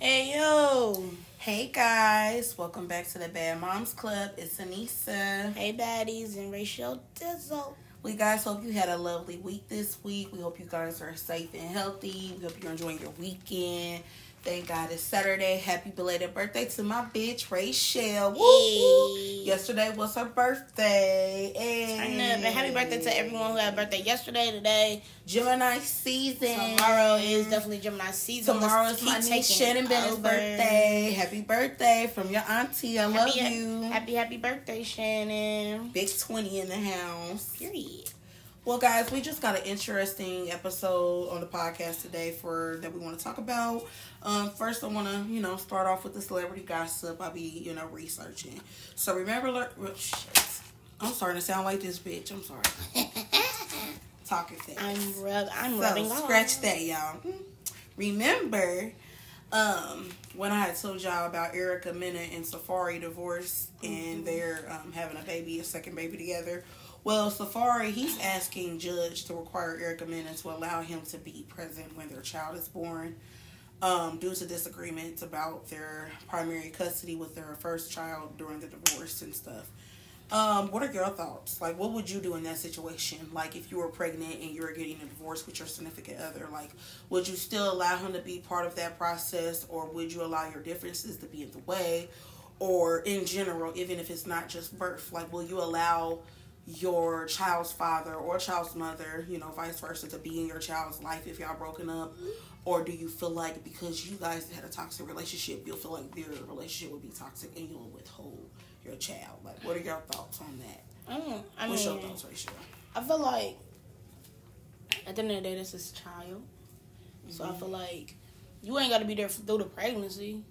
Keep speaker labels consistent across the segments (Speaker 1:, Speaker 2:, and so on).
Speaker 1: Hey yo.
Speaker 2: Hey guys, welcome back to the Bad Moms Club. It's Anissa.
Speaker 1: Hey baddies and Rachel Dizzle.
Speaker 2: We guys hope you had a lovely week this week. We hope you guys are safe and healthy. We hope you're enjoying your weekend. Thank God it's Saturday. Happy belated birthday to my bitch Rachel. Woo!
Speaker 1: Hey.
Speaker 2: Yesterday was her birthday.
Speaker 1: Turn up and happy birthday to everyone who had a birthday yesterday, today.
Speaker 2: Gemini season.
Speaker 1: Tomorrow is definitely Gemini season.
Speaker 2: Tomorrow
Speaker 1: Let's
Speaker 2: is my niece Shannon
Speaker 1: over.
Speaker 2: birthday. Happy birthday from your auntie. I love you.
Speaker 1: happy, happy birthday, Shannon.
Speaker 2: Big 20 in the house.
Speaker 1: Period.
Speaker 2: Well, guys, we just got an interesting episode on the podcast today for that we want to talk about. Um, first, I want to you know start off with the celebrity gossip. I'll be you know researching. So remember, le- shit. I'm starting to sound like this bitch. I'm sorry. Talking fast.
Speaker 1: I'm rub. I'm
Speaker 2: so
Speaker 1: rubbing
Speaker 2: scratch that, y'all. Remember, um, when I had told y'all about Erica Mena and Safaree divorce and they're um, having a baby, a second baby together. Well, Safaree, he's asking Judge to require Erica Mena to allow him to be present when their child is born. Um, due to disagreements about their primary custody with their first child during the divorce and stuff. Um, what are your thoughts? Like, what would you do in that situation? Like, if you were pregnant and you were getting a divorce with your significant other, like, would you still allow him to be part of that process, or would you allow your differences to be in the way, or in general, even if it's not just birth, like, will you allow your child's father or child's mother, you know, vice versa, to be in your child's life if y'all broken up, or do you feel like because you guys had a toxic relationship, you'll feel like their relationship would be toxic and you'll withhold your child? Like, what are your thoughts on that?
Speaker 1: I. I
Speaker 2: What's
Speaker 1: mean,
Speaker 2: your thoughts, Rachel?
Speaker 1: I feel like at the end of the day, this is a child. So
Speaker 2: Mm-hmm.
Speaker 1: I feel like you ain't got to be there through the pregnancy,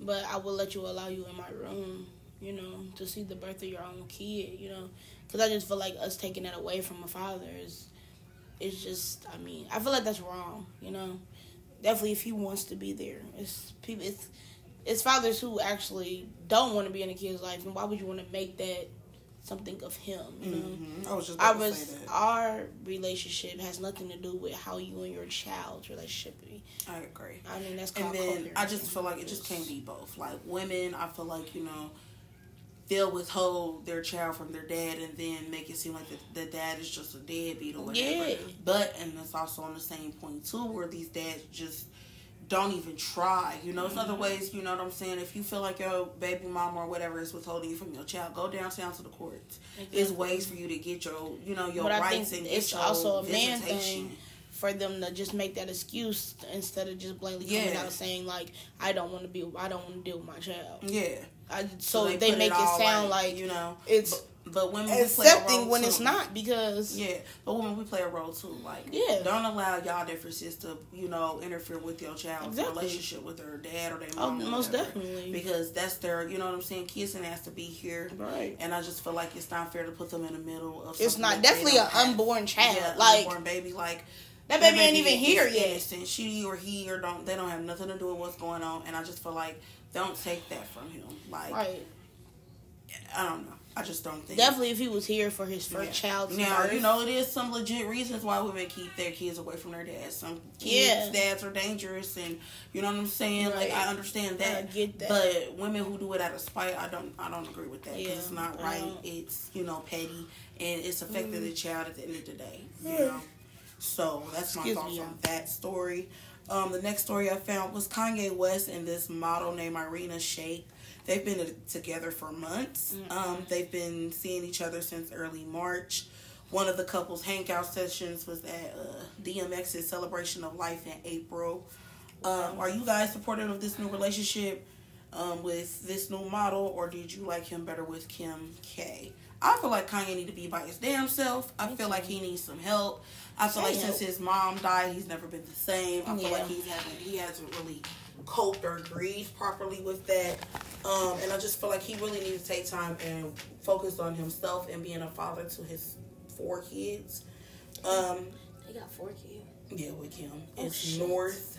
Speaker 1: but I will let you allow you in my room, you know, to see the birth of your own kid, you know, because I just feel like us taking that away from a father is, it's just, I mean, I feel like that's wrong, you know. Definitely, if he wants to be there, it's people, it's, it's fathers who actually don't want to be in a kid's life, and why would you want to make that something of him, you know?
Speaker 2: Mhm. I was just
Speaker 1: I was our relationship has nothing to do with how you and your child's relationship be.
Speaker 2: I agree.
Speaker 1: I mean that's
Speaker 2: And then I just feel like it just can't be both. Like women, I feel like you know they'll withhold their child from their dad and then make it seem like the, the dad is just a deadbeat or whatever.
Speaker 1: Yeah.
Speaker 2: But and it's also on the same point too, where these dads just don't even try. You know, it's other
Speaker 1: Mm-hmm.
Speaker 2: ways. You know what I'm saying? If you feel like your baby mama or whatever is withholding you from your child, go downtown to the courts. There's ways for you to get your, you know, your
Speaker 1: But
Speaker 2: rights and
Speaker 1: it's
Speaker 2: your
Speaker 1: also a man thing for them to just make that excuse instead of just blatantly coming
Speaker 2: Yeah.
Speaker 1: out saying like I don't want to be I don't want to deal with my child.
Speaker 2: Yeah.
Speaker 1: I, so, they,
Speaker 2: put
Speaker 1: make it,
Speaker 2: all
Speaker 1: sound like,
Speaker 2: you know
Speaker 1: it's
Speaker 2: But, but women we play a
Speaker 1: accepting when
Speaker 2: too.
Speaker 1: it's not because
Speaker 2: Yeah, but women we play a role too. Like,
Speaker 1: Yeah.
Speaker 2: don't allow y'all differences to you know interfere with your child's
Speaker 1: Exactly.
Speaker 2: relationship with their dad or their
Speaker 1: Oh,
Speaker 2: mom. or
Speaker 1: most
Speaker 2: whatever.
Speaker 1: definitely.
Speaker 2: because that's their you know what I'm saying. Kissing has to be here,
Speaker 1: Right.
Speaker 2: And I just feel like it's not fair to put them in the middle of.
Speaker 1: It's not definitely an
Speaker 2: have.
Speaker 1: unborn child.
Speaker 2: Yeah,
Speaker 1: like
Speaker 2: unborn baby, like.
Speaker 1: That baby ain't even here yet.
Speaker 2: innocent. She or he or don't they don't have nothing to do with what's going on, and I just feel like don't take that from him. Like
Speaker 1: right.
Speaker 2: I don't know. I just don't think
Speaker 1: Definitely if he was here for his first
Speaker 2: Yeah.
Speaker 1: child's
Speaker 2: Now
Speaker 1: birth.
Speaker 2: you know it is some legit reasons why women keep their kids away from their dads. Some kids,
Speaker 1: Yeah.
Speaker 2: dads are dangerous, and you know what I'm saying. Like I understand that,
Speaker 1: I get that.
Speaker 2: but women who do it out of spite, I don't, I don't agree with that because
Speaker 1: Yeah,
Speaker 2: it's not right. It's you know petty, and it's affecting
Speaker 1: Mm.
Speaker 2: the child at the end of the day. You
Speaker 1: Yeah.
Speaker 2: know, so that's my
Speaker 1: Excuse
Speaker 2: thoughts
Speaker 1: me,
Speaker 2: on that story. Um, the next story I found was Kanye West and this model named Irina Shayk. They've been together for months. Um, they've been seeing each other since early March. One of the couple's hangout sessions was at uh, DMX's celebration of life in April. Um, are you guys supportive of this new relationship um, with this new model, or did you like him better with Kim K? I feel like Kanye need to be by his damn self. I feel like he needs some help. I feel like since his mom died, he's never been the same. I feel
Speaker 1: Yeah.
Speaker 2: like he's haven't he hasn't really coped or grieved properly with that. Um, and I just feel like he really needs to take time and focus on himself and being a father to his four kids. Um,
Speaker 1: They got four kids.
Speaker 2: yeah, with him.
Speaker 1: Oh,
Speaker 2: it's
Speaker 1: shit.
Speaker 2: North,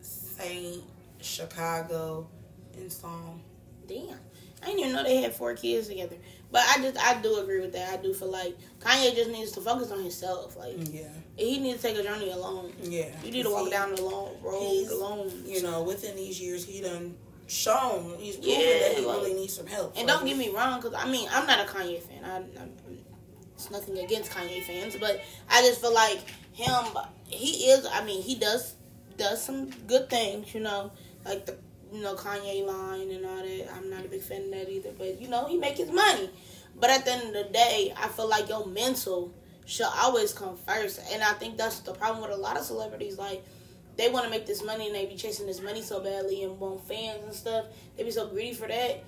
Speaker 2: Saint, Chicago, and Psalm.
Speaker 1: Damn. I didn't even know they had four kids together. But I just I do agree with that. I do feel like Kanye just needs to focus on himself. Like
Speaker 2: Yeah.
Speaker 1: he needs to take a journey alone.
Speaker 2: Yeah.
Speaker 1: You need to walk
Speaker 2: See,
Speaker 1: down the long road alone.
Speaker 2: You know, within these years, he done shown he's proven
Speaker 1: Yeah,
Speaker 2: that he
Speaker 1: like-
Speaker 2: really needs some help.
Speaker 1: And don't get me wrong, because I mean I'm not a Kanye fan. I, I'm, it's nothing against Kanye fans, but I just feel like him. He is. I mean, he does does some good things. You know, like the you know Kanye line and all that. I'm not a big fan of that either. But you know, he make his money. But at the end of the day, I feel like your mental should always come first. And I think that's the problem with a lot of celebrities. Like they want to make this money and they be chasing this money so badly and want fans and stuff. They be so greedy for that.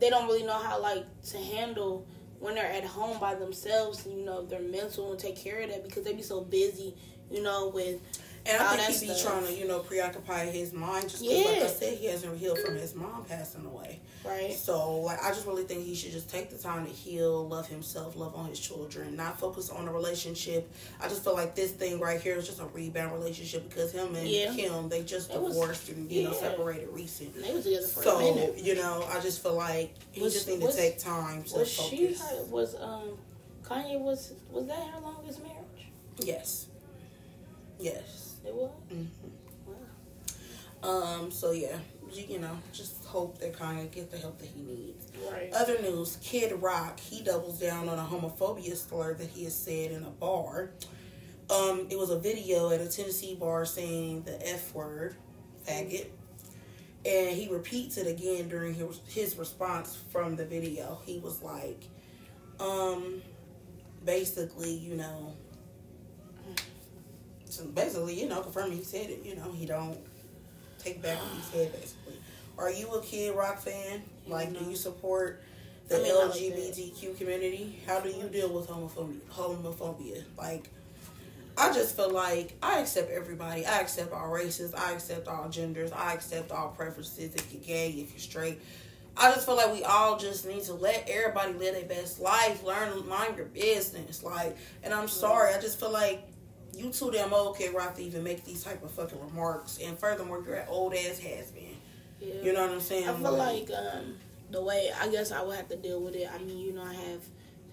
Speaker 1: They don't really know how like to handle when they're at home by themselves. You know, their mental and take care of that because they be so busy. You know, with
Speaker 2: And I
Speaker 1: that
Speaker 2: think he'd be
Speaker 1: stuff.
Speaker 2: trying to, you know, preoccupy his mind just 'cause, like I said, he hasn't healed from his mom passing away.
Speaker 1: right.
Speaker 2: So, like, I just really think he should just take the time to heal, love himself, love on his children, not focus on a relationship. I just feel like this thing right here is just a rebound relationship because him and
Speaker 1: Yeah.
Speaker 2: Kim, they just
Speaker 1: It was-
Speaker 2: divorced and, you know, separated
Speaker 1: recently. They was together for a
Speaker 2: So,
Speaker 1: minute.
Speaker 2: you know, I just feel like he
Speaker 1: Was-
Speaker 2: just need
Speaker 1: was-
Speaker 2: to take time to
Speaker 1: Was she
Speaker 2: focus.
Speaker 1: her, was um Kanye was was that her longest marriage?
Speaker 2: Yes. Yes.
Speaker 1: It was.
Speaker 2: hmm
Speaker 1: Wow.
Speaker 2: Um, so yeah, you, you know, just hope that Kanye gets the help that he needs.
Speaker 1: Right.
Speaker 2: Other news, Kid Rock, he doubles down on a homophobia slur that he has said in a bar. Um, it was a video at a Tennessee bar saying the F word, faggot. And he repeats it again during his, his response from the video. He was like, um, basically, you know, so basically, you know, confirming he said it, you know, he don't take back what he said, basically. Are you a Kid Rock fan? Like, do you support the
Speaker 1: I mean, I like.
Speaker 2: LGBTQ community? How do you deal with homophobia? Homophobia, like, I just feel like I accept everybody. I accept all races. I accept all genders. I accept all preferences. If you're gay, if you're straight, I just feel like we all just need to let everybody live their best life. Learn, mind your business. Like, and I'm sorry, I just feel like you too damn old, Kid Rock, to even make these type of fucking remarks. And furthermore, you're an old ass has been.
Speaker 1: Yeah.
Speaker 2: You know what I'm saying?
Speaker 1: I feel like um, the way I guess I would have to deal with it. I mean, you know, I have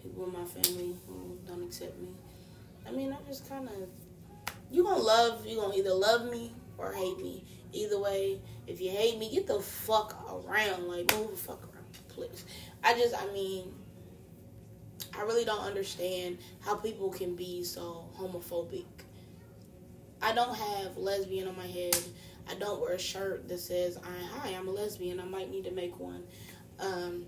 Speaker 1: people in my family who don't accept me. I mean, I just kind of you gonna love you gonna either love me or hate me. Either way, if you hate me, get the fuck around. Like move the fuck around, please. I just, I mean, I really don't understand how people can be so homophobic. I don't have lesbian on my head. I don't wear a shirt that says I hi, I'm a lesbian. I might need to make one. Um,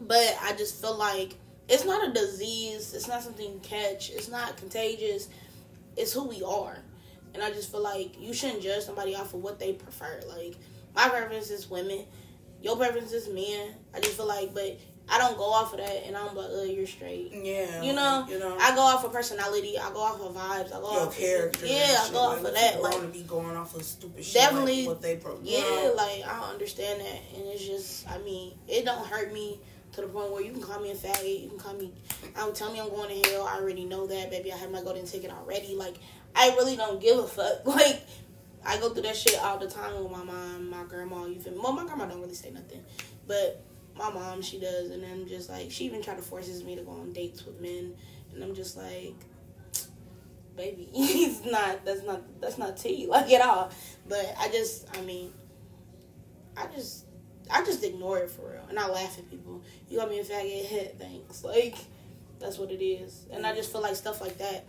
Speaker 1: but I just feel like it's not a disease. It's not something you catch. It's not contagious. It's who we are. And I just feel like you shouldn't judge somebody off of what they prefer. Like my preference is women. Your preference is men. I just feel like, but I don't go off of that, and I'm like, oh, uh, you're straight.
Speaker 2: yeah,
Speaker 1: You know,
Speaker 2: you know,
Speaker 1: I go off of personality. I go off of vibes. I go
Speaker 2: your
Speaker 1: off
Speaker 2: character.
Speaker 1: Of, yeah, I go off of that.
Speaker 2: Like, to be going off of stupid shit.
Speaker 1: Definitely,
Speaker 2: like what they pro.
Speaker 1: yeah, like I don't understand that, and it's just, I mean, it don't hurt me to the point where you can call me a faggot. You can call me, I would tell me I'm going to hell. I already know that, baby. I have my golden ticket already. Like, I really don't give a fuck. Like, I go through that shit all the time with my mom, my grandma. You feel me? Well, my grandma don't really say nothing, but my mom she does, and I'm just like, she even tried to forces me to go on dates with men, and I'm just like. Baby, he's not. That's not. That's not tea, like at all. But I just, I mean, I just I just ignore it for real, and I laugh at people. You got me a faggot head, thanks. Like that's what it is, and I just feel like stuff like that.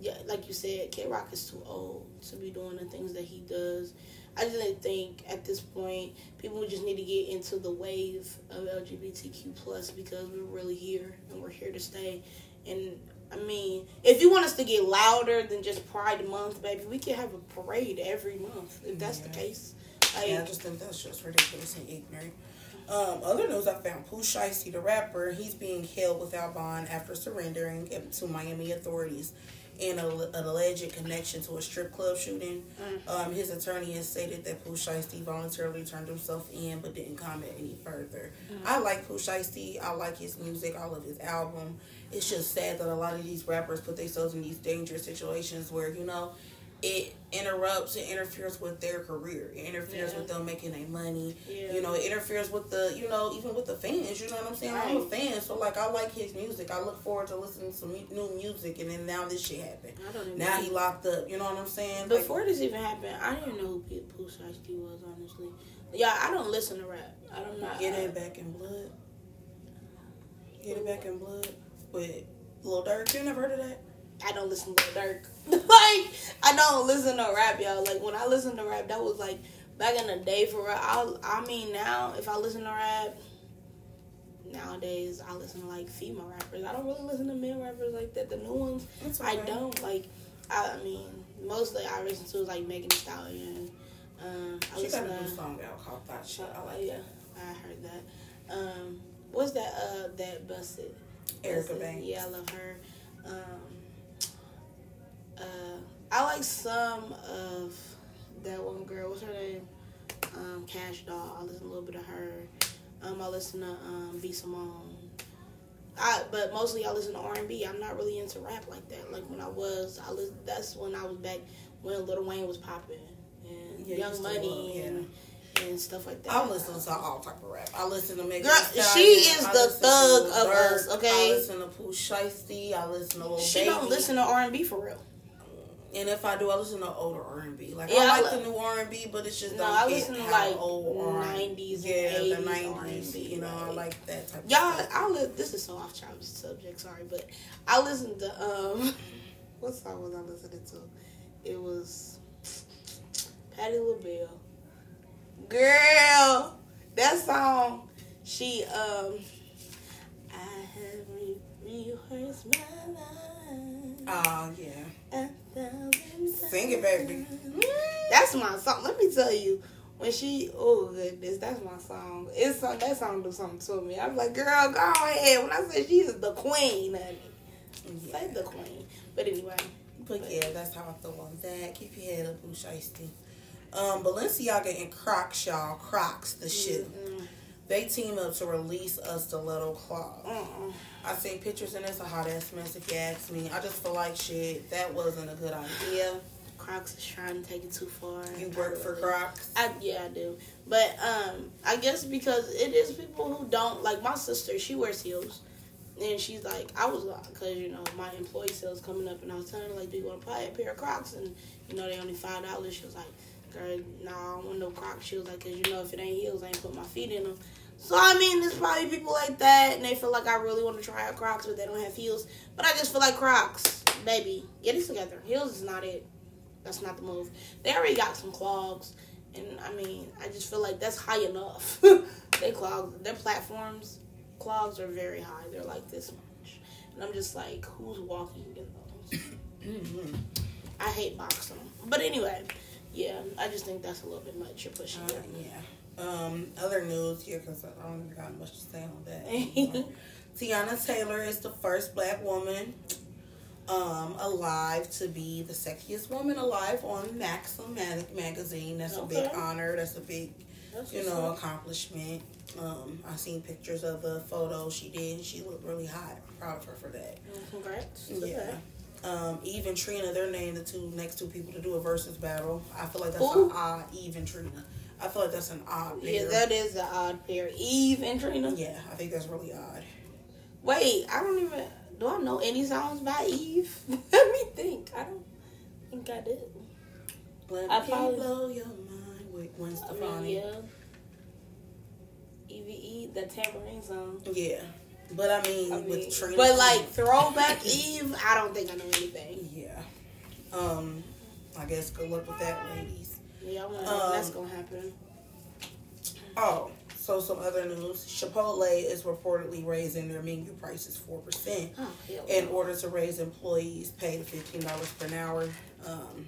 Speaker 1: Yeah, like you said, Kid Rock is too old to be doing the things that he does. I just think at this point people just need to get into the wave of LGBTQ plus because we're really here and we're here to stay. And I mean, if you want us to get louder than just Pride Month, baby, we can have a parade every month if that's the case. Like,
Speaker 2: Yeah, I just think that's just ridiculous and ignorant. Um, other news I found Pooh Shiesty, the rapper, he's being held without bond after surrendering to Miami authorities in a, an alleged connection to a strip club shooting. Um, his attorney has stated that Pooh Shiesty voluntarily turned himself in but didn't comment any further. I like Pooh Shiesty. I like his music. I love his album. It's just sad that a lot of these rappers put themselves in these dangerous situations where, you know, it interrupts and interferes with their career. It interferes
Speaker 1: Yeah.
Speaker 2: with them making their money.
Speaker 1: Yeah.
Speaker 2: You know, it interferes with the, you know, even with the fans. You know what I'm saying? I'm a fan, so like I like his music. I look forward to listening to some mu- new music, and then now this shit happened.
Speaker 1: I don't even
Speaker 2: Now he locked up. You know what I'm saying? Like,
Speaker 1: Before this even happened, I didn't know who Pete Shiesty was, honestly. Yeah, I don't listen to rap. I don't know.
Speaker 2: get it back in blood. Get it back in blood with Lil Durk. You never heard of that?
Speaker 1: I don't listen to Lil Durk. like, I don't listen to rap, y'all. Like, when I listen to rap, that was like back in the day for real. I, I mean, now, if I listen to rap, nowadays, I listen to like female rappers. I don't really listen to male rappers like that. The new ones,
Speaker 2: That's
Speaker 1: I don't. Like, I, I mean, mostly I listen to like Megan Thee Stallion. Um, I
Speaker 2: She
Speaker 1: listen
Speaker 2: got a new
Speaker 1: to.
Speaker 2: song out called Thot Shit. I like
Speaker 1: yeah,
Speaker 2: it.
Speaker 1: I heard that. Um, what's that? Uh, that busted.
Speaker 2: Erica Banks.
Speaker 1: Yeah, I love her. Um, uh, I like some of that one girl. What's her name? Um, Cash Doll. I listen a little bit of her. Um, I listen to um, B Simone. I but mostly I listen to R and B. I'm not really into rap like that. Like when I was, I listen, That's when I was back when Lil Wayne was popping and
Speaker 2: Yeah,
Speaker 1: Young Money
Speaker 2: love- yeah.
Speaker 1: and and stuff like that.
Speaker 2: I listen to all type of rap. I listen to Megan
Speaker 1: Girl, she is
Speaker 2: I
Speaker 1: the thug of us, okay?
Speaker 2: I listen to Pooh Shiesty. I listen to Lil
Speaker 1: She
Speaker 2: Baby.
Speaker 1: don't listen to R and B for real.
Speaker 2: And if I do, I listen to older R and B. Like
Speaker 1: Yeah,
Speaker 2: I
Speaker 1: I
Speaker 2: like
Speaker 1: li-
Speaker 2: the new R and B, but it's just
Speaker 1: No, I listen to, like,
Speaker 2: old R&B.
Speaker 1: 90s and
Speaker 2: yeah,
Speaker 1: 80s
Speaker 2: the nineties. You know, I
Speaker 1: like-
Speaker 2: that type.
Speaker 1: Of Y'all,
Speaker 2: of stuff.
Speaker 1: I li- this is so off topic subject. Sorry, but I listened to um, what song was I listening to? It was Patti LaBelle. Girl, that song. She um, I have re- rehearsed my life.
Speaker 2: Oh yeah.
Speaker 1: a thousand
Speaker 2: Sing it, baby.
Speaker 1: That's my song. Let me tell you, when she, oh goodness, that's my song. It's song, that song do something to me. I'm like, girl, go ahead. When I say she's the queen, honey, say the queen. But anyway,
Speaker 2: But yeah, that's how I feel on that. Keep your head up, Shiesty. Um, Balenciaga and Crocs, y'all. Crocs, the shoe.
Speaker 1: mm,
Speaker 2: They team up to release a stiletto claw.
Speaker 1: uh-uh.
Speaker 2: I seen pictures and it's a hot ass mess if you ask me. I just feel like shit, that wasn't a good idea.
Speaker 1: Crocs is trying to take it too far.
Speaker 2: You work for Crocs.
Speaker 1: I yeah I do, but um I guess because it is people who don't like my sister. She wears heels, and she's like I was because you know my employee sales coming up, and I was telling her like, do you want to buy a pair of Crocs? And you know they only five dollars. She was like, girl, no, I don't want no Crocs. She was like, cause you know if it ain't heels, I ain't put my feet in them. So I mean, there's probably people like that, and they feel like I really want to try out Crocs, but they don't have heels. But I just feel like Crocs, baby, get it together. Heels is not it. That's not the move. They already got some clogs, and I mean, I just feel like that's high enough. they clogs, their platforms, clogs are very high. They're like this much, and I'm just like, who's walking in those?
Speaker 2: Mm-hmm.
Speaker 1: I hate boxing. But anyway, yeah, I just think that's a little bit much. You're pushing
Speaker 2: Uh,
Speaker 1: it.
Speaker 2: yeah. Um, other news here because I don't even got much to say on that. Teyana Taylor is the first black woman um, alive to be the sexiest woman alive on Maxim mag- magazine. That's a big honor. That's a big,
Speaker 1: That's
Speaker 2: you know,
Speaker 1: up.
Speaker 2: accomplishment. Um, I seen pictures of the photo she did. She looked really hot. I'm proud of her for that.
Speaker 1: Congrats.
Speaker 2: Yeah.
Speaker 1: that.
Speaker 2: Um, Eve and Trina, they're named the two next two people to do a Verzuz battle. I feel like that's
Speaker 1: Who?
Speaker 2: an odd Eve and Trina. I feel like that's an odd pair.
Speaker 1: Yeah, that is an odd pair. Eve and Trina.
Speaker 2: Yeah, I think that's really odd.
Speaker 1: Wait, I don't even. Do I know any songs by Eve? Let me think. I don't think I do.
Speaker 2: Let
Speaker 1: I probably-
Speaker 2: blow your mind with Gwen
Speaker 1: I
Speaker 2: Stefani.
Speaker 1: mean, yeah. Eve, the tambourine song.
Speaker 2: yeah. But I mean,
Speaker 1: I mean,
Speaker 2: with Trina.
Speaker 1: but like throwback Eve, I don't think I know anything.
Speaker 2: Yeah. Um, I guess good luck with that, ladies.
Speaker 1: Yeah, I wonder
Speaker 2: Um,
Speaker 1: that's gonna happen.
Speaker 2: Oh, so some other news. Chipotle is reportedly raising their menu prices 4%
Speaker 1: Oh,
Speaker 2: in order to raise employees' pay to $15 per hour. Um,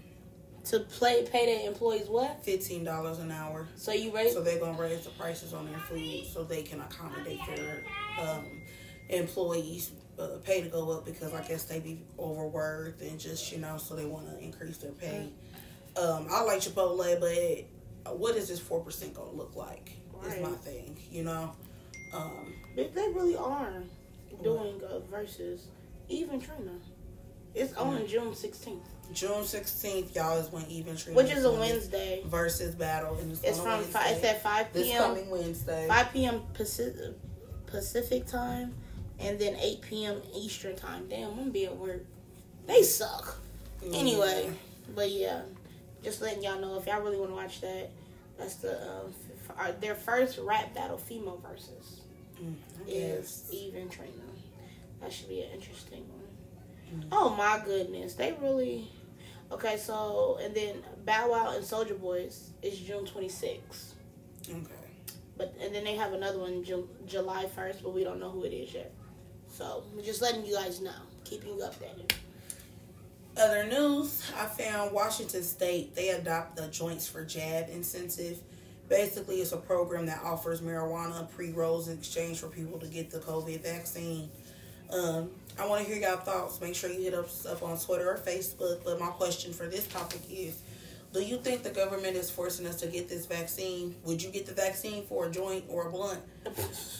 Speaker 1: to play pay their employees what?
Speaker 2: $15 an hour.
Speaker 1: So you raise
Speaker 2: So they're gonna raise the prices on their food so they can accommodate their um, employees' uh, pay to go up because I guess they be overworked and just you know so they want to increase their pay. Um, I like Chipotle, but what is this four percent gonna look like? Is my thing, you know. Um,
Speaker 1: If they really are doing uh, versus even Trina. It's on June sixteenth.
Speaker 2: June sixteenth, y'all is when Even Trina
Speaker 1: Which is a Wednesday.
Speaker 2: versus battle, and it's,
Speaker 1: It's from
Speaker 2: Wednesday.
Speaker 1: five. It's at five p.m.
Speaker 2: this coming Wednesday.
Speaker 1: 5 p.m. Pacific, Pacific time, and then 8 p.m. Eastern time. Damn, I'm gonna be at work. They suck. Anyway, but yeah, just letting y'all know if y'all really want to watch that, that's the uh, uh, their first rap battle, female versus
Speaker 2: Mm,
Speaker 1: is. Eve and Trina. That should be an interesting one. Oh my goodness, they really. Okay, so and then Bow Wow and Soulja Boys is June 26th.
Speaker 2: Okay.
Speaker 1: But and then they have another one Ju- July first, but we don't know who it is yet. So just letting you guys know, keeping you updated.
Speaker 2: Other news, I found Washington State, they adopt the Joints for Jab incentive. Basically, it's a program that offers marijuana pre rolls in exchange for people to get the COVID vaccine. Um, I want to hear y'all thoughts. Make sure you hit us up on Twitter or Facebook. But my question for this topic is Do you think the government is forcing us to get this vaccine? Would you get the vaccine for a joint or a blunt?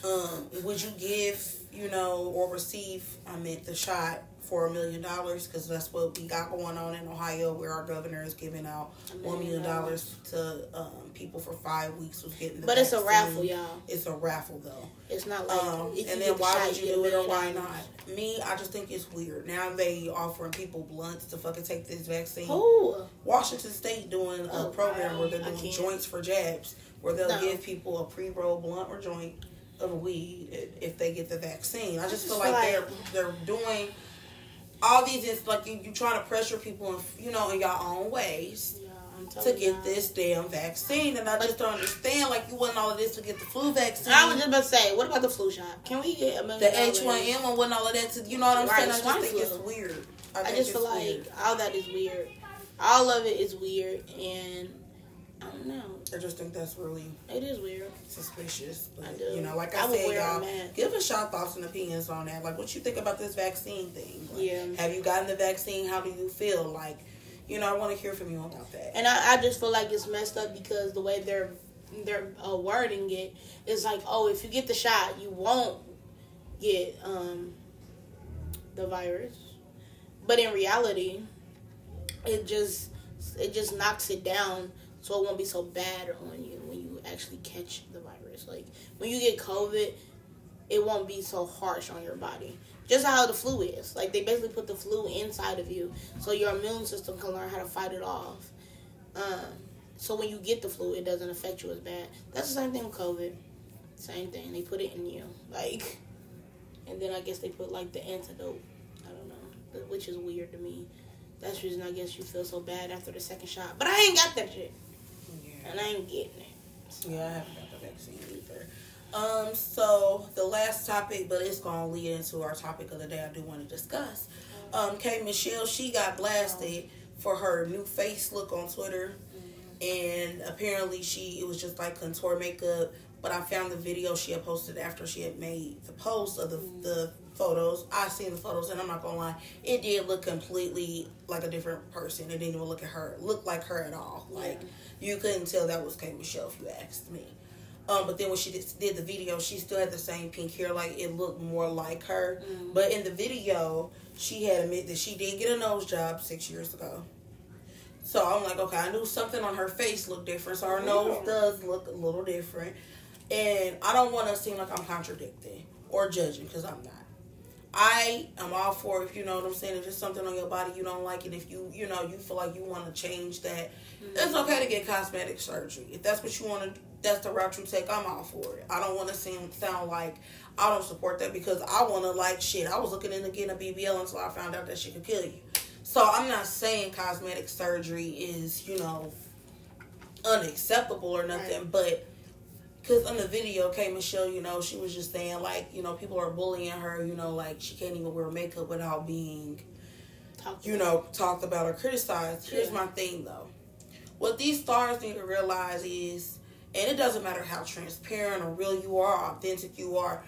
Speaker 2: Um, would you give, you know, or receive, I meant the shot for a million dollars? Because that's what we got going on in Ohio, where our governor is giving out one
Speaker 1: million
Speaker 2: dollars to um, people for five weeks who's getting the
Speaker 1: But it's a raffle, y'all.
Speaker 2: It's a raffle, though.
Speaker 1: It's not like
Speaker 2: Um, and
Speaker 1: you
Speaker 2: then why
Speaker 1: shot,
Speaker 2: would you
Speaker 1: get
Speaker 2: do it or why
Speaker 1: dollars.
Speaker 2: not? Me, I just think it's weird. Now they offering people blunts to fucking take this vaccine.
Speaker 1: Who?
Speaker 2: Washington State doing a
Speaker 1: Oh,
Speaker 2: program where they're doing joints for jabs, where they'll
Speaker 1: No.
Speaker 2: give people a pre-roll blunt or joint of weed if they get the vaccine. I just
Speaker 1: just
Speaker 2: feel
Speaker 1: feel
Speaker 2: like,
Speaker 1: like-
Speaker 2: they're they're doing all these. It's like you you trying to pressure people, in, you know, in your own ways
Speaker 1: Yeah,
Speaker 2: to get
Speaker 1: y'all.
Speaker 2: this damn vaccine, and I just don't understand. Like you want all of this to get the flu vaccine.
Speaker 1: I was just about to say, what about the flu shot? Can we get a million
Speaker 2: the? H one N one, wasn't all of that. To, you know what I'm
Speaker 1: Right,
Speaker 2: saying? I just
Speaker 1: swine
Speaker 2: think it's weird.
Speaker 1: I
Speaker 2: think
Speaker 1: just feel like
Speaker 2: weird.
Speaker 1: all that is weird. All of it is weird, and I don't know.
Speaker 2: I just think that's really
Speaker 1: It is weird.
Speaker 2: suspicious.
Speaker 1: I do.
Speaker 2: you know, like
Speaker 1: I
Speaker 2: I, said, y'all, give us your thoughts and opinions on that. Like, what you think about this vaccine thing? Like,
Speaker 1: Yeah.
Speaker 2: Have you gotten the vaccine? How do you feel? Like, you know, I want to hear from you about that.
Speaker 1: And I, I just feel like it's messed up because the way they're they're uh, wording it is like, oh, if you get the shot, you won't get um, the virus. But in reality, it just it just knocks it down so it won't be so bad on you when you actually catch the virus. Like when you get COVID, it won't be so harsh on your body. Just how the flu is. Like they basically put the flu inside of you so your immune system can learn how to fight it off. Um, so when you get the flu, it doesn't affect you as bad. That's the same thing with COVID. Same thing. They put it in you, like, and then I guess they put like the antidote. I don't know, which is weird to me. That's the reason I guess you feel so bad after the second shot. But I ain't got that shit. And I ain't getting it.
Speaker 2: Yeah, I haven't got the vaccine either. Um, so the last topic, but it's gonna lead into our topic of the day I do want to discuss. Um, K Michelle, she got blasted for her new face look on Twitter. And apparently she it was just like contour makeup. But I found the video she had posted after she had made the post of the the photos. I seen the photos and I'm not gonna lie, it did look completely like a different person. It didn't even look at her look like her at all. Like you couldn't tell that was K Michelle if you asked me. Um, but then when she did, did the video, she still had the same pink hair. Like it looked more like her. But in the video, she had admitted that she did get a nose job six years ago. So I'm like, okay, I knew something on her face looked different. So her nose does look a little different. And I don't want to seem like I'm contradicting or judging because I'm not. I am all for if you know what I'm saying. If there's something on your body you don't like, and if you you know you feel like you want to change that, mm-hmm. it's okay to get cosmetic surgery. If that's what you want to, that's the route you take. I'm all for it. I don't want to seem sound like I don't support that because I want to like shit. I was looking into getting a BBL until I found out that shit could kill you. So I'm not saying cosmetic surgery is you know unacceptable or nothing,
Speaker 1: Right.
Speaker 2: but because in the video, K Michelle, you know, she was just saying like, you know, people are bullying her, you know, like she can't even wear makeup without being, you know, talked about or criticized. Here's
Speaker 1: Yeah.
Speaker 2: my thing though. What these stars need to realize is, and it doesn't matter how transparent or real you are, authentic you are,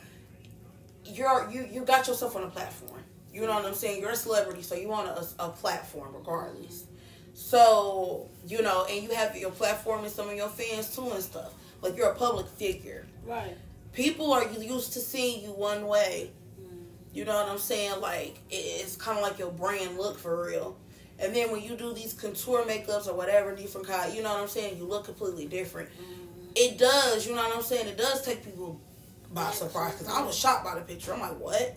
Speaker 2: you're you you got yourself on a platform. You know what I'm saying? You're a celebrity, so you want a, a platform regardless. So you know, and you have your platform and some of your fans too and stuff. Like you're a public figure.
Speaker 1: right.
Speaker 2: People are used to seeing you one way. You know what I'm saying? Like it's kind of like your brand look for real. And then when you do these contour makeups or whatever different kind, you know what I'm saying? You look completely different. Mm-hmm. It does. You know what I'm saying? It does take people by surprise because I was shocked by the picture. I'm like, what?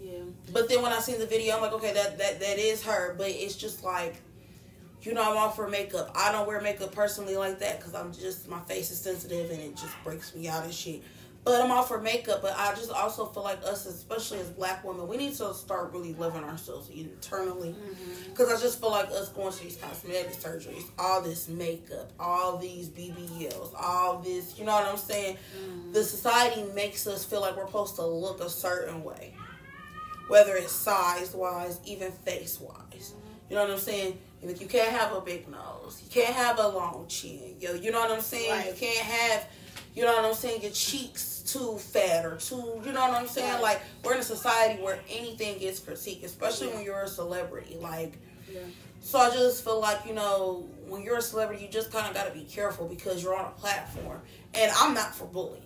Speaker 2: Yeah. But then when I seen the video, I'm like, okay, that that that is her. But it's just like, you know, I'm all for makeup. I don't wear makeup personally like that because I'm just my face is sensitive and it just breaks me out and shit. But I'm all for makeup. But I just also feel like us, especially as black women, we need to start really loving ourselves internally. Because mm-hmm. I just feel like us going to these cosmetic surgeries, all this makeup, all these BBLs, all this, you know what I'm saying? Mm-hmm. The society makes us feel like we're supposed to look a certain way, whether it's size wise, even face wise. You know what I'm saying? Like you can't have a big nose. You can't have a long chin. Yo, you know what I'm saying? Right. You can't have, you know what I'm saying, your cheeks too fat or too, you know what I'm saying? Like we're in a society where anything gets critiqued, especially when you're a celebrity. Like, yeah. so I just feel like you know when you're a celebrity, you just kind of got to be careful because you're on a platform. And I'm not for bullying.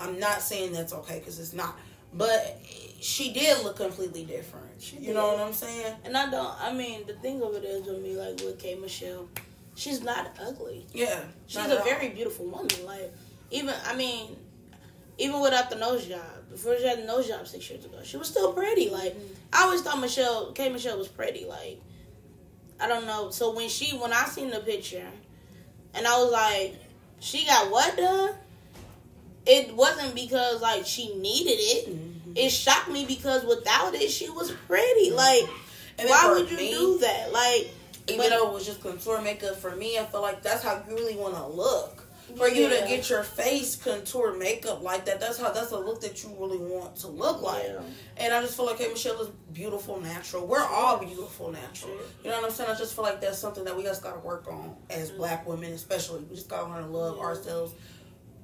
Speaker 2: I'm not saying that's okay because it's not. But she did look completely different. She you did. know what I'm saying?
Speaker 1: And I don't. I mean, the thing of it is with me, like with K Michelle, she's not ugly. Yeah, she's a very beautiful woman. Like even, I mean, even without the nose job, before she had the nose job six years ago, she was still pretty. Like I always thought Michelle, K Michelle was pretty. Like I don't know. So when she, when I seen the picture, and I was like, she got what done? It wasn't because like she needed it. Mm-hmm. It shocked me because without it, she was pretty. Like why would you me, do that? Like
Speaker 2: even but, though it was just contour makeup for me, I feel like that's how you really want to look for you to get your face contour makeup like that. That's how that's a look that you really want to look like. Yeah. And I just feel like K Michelle is beautiful natural. We're all beautiful natural. You know what I'm saying? I just feel like that's something that we just gotta work on as mm-hmm. black women especially. We just gotta learn to love yeah. ourselves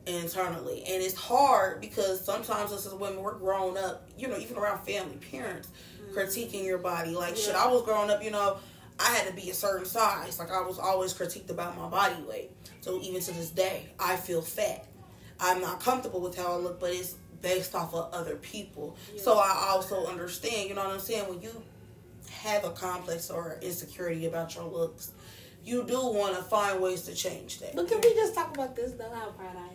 Speaker 2: internally. And it's hard because sometimes us as women we're growing up, you know, even around family, parents mm-hmm. critiquing your body. Like yeah. shit, I was growing up, you know, I had to be a certain size. Like I was always critiqued about my body weight. So even to this day, I feel fat. I'm not comfortable with how I look, but it's based off of other people. Yeah. So I also understand, you know what I'm saying? When you have a complex or insecurity about your looks, you do want to find ways to change that.
Speaker 1: But can we just talk about this though? How proud I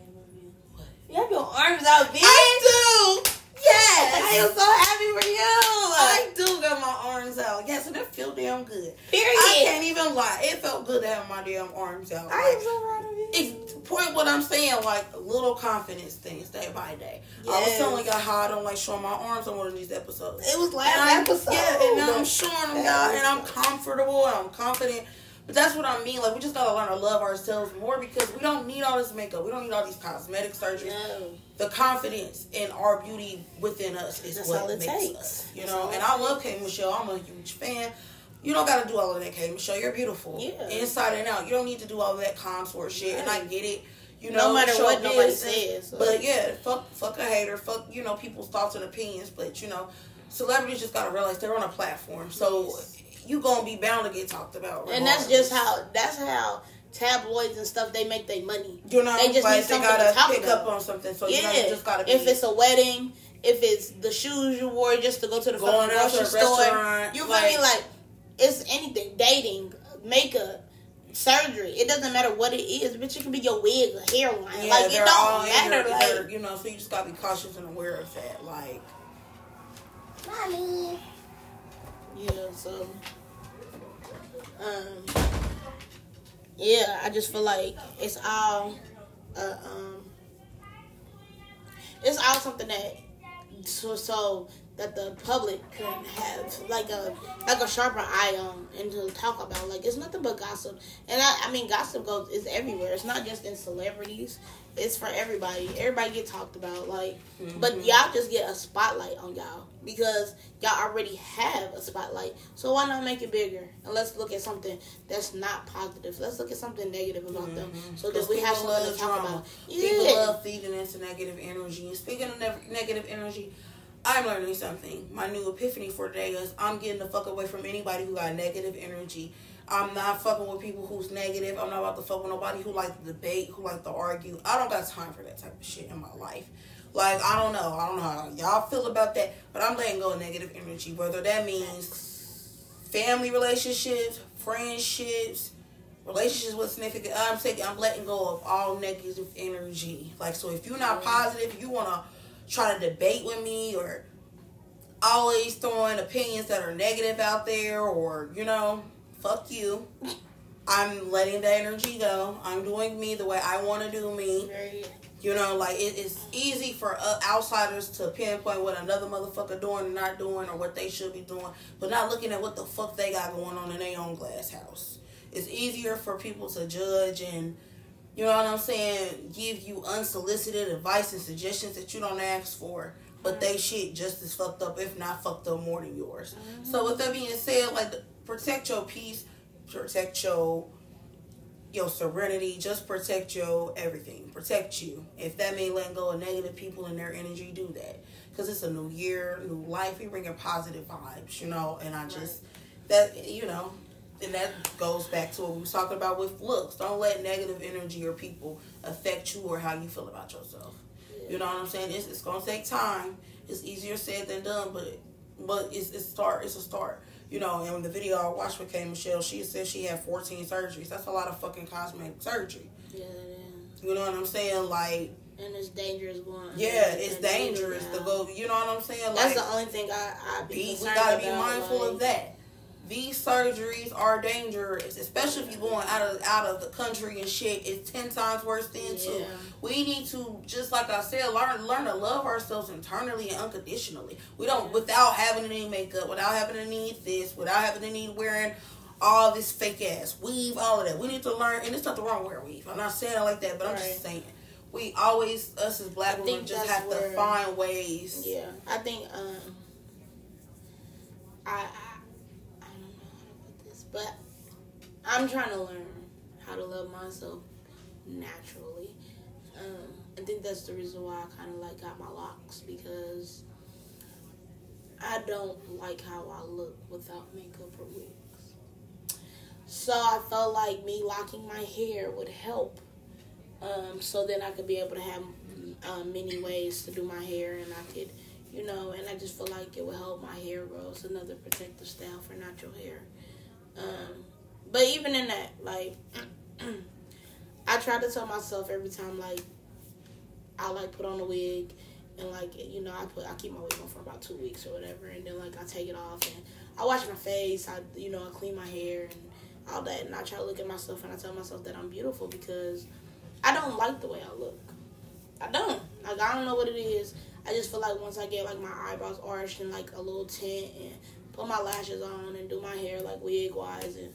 Speaker 1: you. Have your arms out, bitch.
Speaker 2: I do. Yes. I am so happy for you. I do got my arms out. Yes, and it feel damn good. Period. I can't even lie. It felt good to have my damn arms out. I like, am so proud of you. It's point what I'm saying, like little confidence things day by day. Yes. I was telling y'all how I don't like showing my arms on one of these episodes.
Speaker 1: It was last episode.
Speaker 2: Yeah, and now I'm showing them y'all, and I'm comfortable and I'm confident. But that's what I mean. Like we just gotta learn to love ourselves more because we don't need all this makeup. We don't need all these cosmetic surgeries. No. The confidence in our beauty within us is that's what makes takes. us. You know, and I love K Michelle. I'm a huge fan. You don't gotta do all of that, K Michelle. You're beautiful. Yeah. Inside and out. You don't need to do all of that contour shit. Right. And I get it. You know, no matter what nobody says. But yeah, fuck, fuck a hater. Fuck, you know, people's thoughts and opinions. But you know, celebrities just gotta realize they're on a platform. So. Yes you gonna be bound to get talked about.
Speaker 1: Regardless. And that's just how that's how tabloids and stuff they make their money. You know, they just like need something to talk pick about. up on something. So yeah, you just gotta. Be, if it's a wedding, if it's the shoes you wore just to go to the fucking grocery store, you feel like, me? Like it's anything, dating, makeup. Surgery. It doesn't matter what it is, but it can be your wig, a hairline. Yeah, like it don't
Speaker 2: matter. Like, you know, so you just gotta be cautious and aware of that. Like,
Speaker 1: mommy. Yeah. So um, yeah, I just feel like it's all, uh, um, it's all something that so so that the public can have like a like a sharper eye on and to talk about. Like it's nothing but gossip, and I, I mean gossip goes is everywhere. It's not just in celebrities. It's for everybody. Everybody get talked about. Like, mm-hmm. but y'all just get a spotlight on y'all because y'all already have a spotlight. So why not make it bigger? And let's look at something that's not positive. Let's look at something negative about mm-hmm. them so that we have something to talk about.
Speaker 2: Yeah. People love feeding into negative energy. And speaking of ne- negative energy I'm learning something. My new epiphany for today is I'm getting the fuck away from anybody who got negative energy. I'm not fucking with people who's negative. I'm not about to fuck with nobody who like to debate, who like to argue. I don't got time for that type of shit in my life. Like I don't know, I don't know how y'all feel about that, but I'm letting go of negative energy. Whether that means family relationships, friendships, relationships with significant. I'm taking, I'm letting go of all negative energy. Like so, if you're not positive, you wanna try to debate with me or always throwing opinions that are negative out there, or you know, fuck you. I'm letting the energy go. I'm doing me the way I want to do me. You know, like it, it's easy for uh, outsiders to pinpoint what another motherfucker doing and not doing, or what they should be doing, but not looking at what the fuck they got going on in their own glass house. It's easier for people to judge and, you know what I'm saying, give you unsolicited advice and suggestions that you don't ask for, but they shit just as fucked up, if not fucked up more than yours. So with that being said, like protect your peace, protect your your serenity, just protect your everything. Protect you. If that means letting go of negative people and their energy, do that. Because it's a new year, new life. We bringing positive vibes, you know. And I just that you know, and that goes back to what we was talking about with looks. Don't let negative energy or people affect you or how you feel about yourself. You know what I'm saying? It's, it's gonna take time. It's easier said than done, but but it's it's start. It's a start. You know, and the video I watched with K Michelle, she said she had 14 surgeries. That's a lot of fucking cosmetic surgery.
Speaker 1: Yeah, that is.
Speaker 2: You know what I'm saying? Like,
Speaker 1: And it's dangerous going.
Speaker 2: yeah, it's
Speaker 1: and
Speaker 2: dangerous to go. You know what I'm saying?
Speaker 1: That's the only thing I I be
Speaker 2: be, we gotta be mindful
Speaker 1: like,
Speaker 2: of that. These surgeries are dangerous, especially if you're going out of out of the country and shit. It's ten times worse than too.
Speaker 1: Yeah.
Speaker 2: We need to, just like I said, learn learn to love ourselves internally and unconditionally. We don't without having to need makeup, without having to need this, without having to need wearing all this fake ass weave, all of that. We need to learn, and it's not the wrong wearing weave. I'm not saying it like that, but I'm just saying. We always, us as black women, just have
Speaker 1: where-
Speaker 2: to find ways.
Speaker 1: Yeah, I think um, I I but I'm trying to learn how to love myself naturally. Um, I think that's the reason why I kind of like got my locks because I don't like how I look without makeup or wigs. So I felt like me locking my hair would help. Um, so then I could be able to have um, many ways to do my hair, and I could, you know, and I just feel like it would help my hair grow. It's another protective style for natural hair. Um, but even in that, like, I try to tell myself every time, like, I like put on a wig, and like, you know, I put I keep my wig on for about two weeks or whatever, and then like I take it off and I wash my face. I, you know, I clean my hair and all that, and I try to look at myself and I tell myself that I'm beautiful because I don't like the way I look. I don't. Like I don't know what it is. I just feel like once I get like my eyebrows arched and like a little tint and put my lashes on and do my hair like wig wise and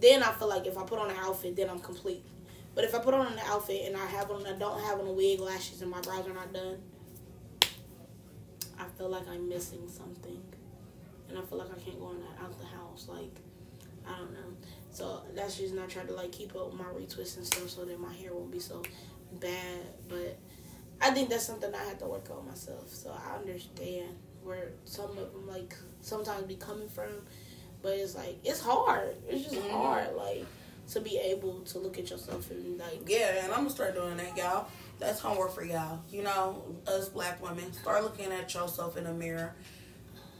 Speaker 1: then I feel like if I put on an outfit then I'm complete. But if I put on an outfit and I have on I don't have on a wig, lashes and my brows are not done, I feel like I'm missing something. And I feel like I can't go in that out the house. Like I don't know. So that's the reason I try to like keep up with my retwists and stuff so that my hair won't be so bad. But I think that's something I have to work on myself. So I understand where some of them like sometimes be coming from, but it's like it's hard. It's just
Speaker 2: Mhm.
Speaker 1: hard, like to be able to look at yourself and like
Speaker 2: Yeah, and I'm gonna start doing that, y'all. That's homework for y'all. You know, us black women, start looking at yourself in the mirror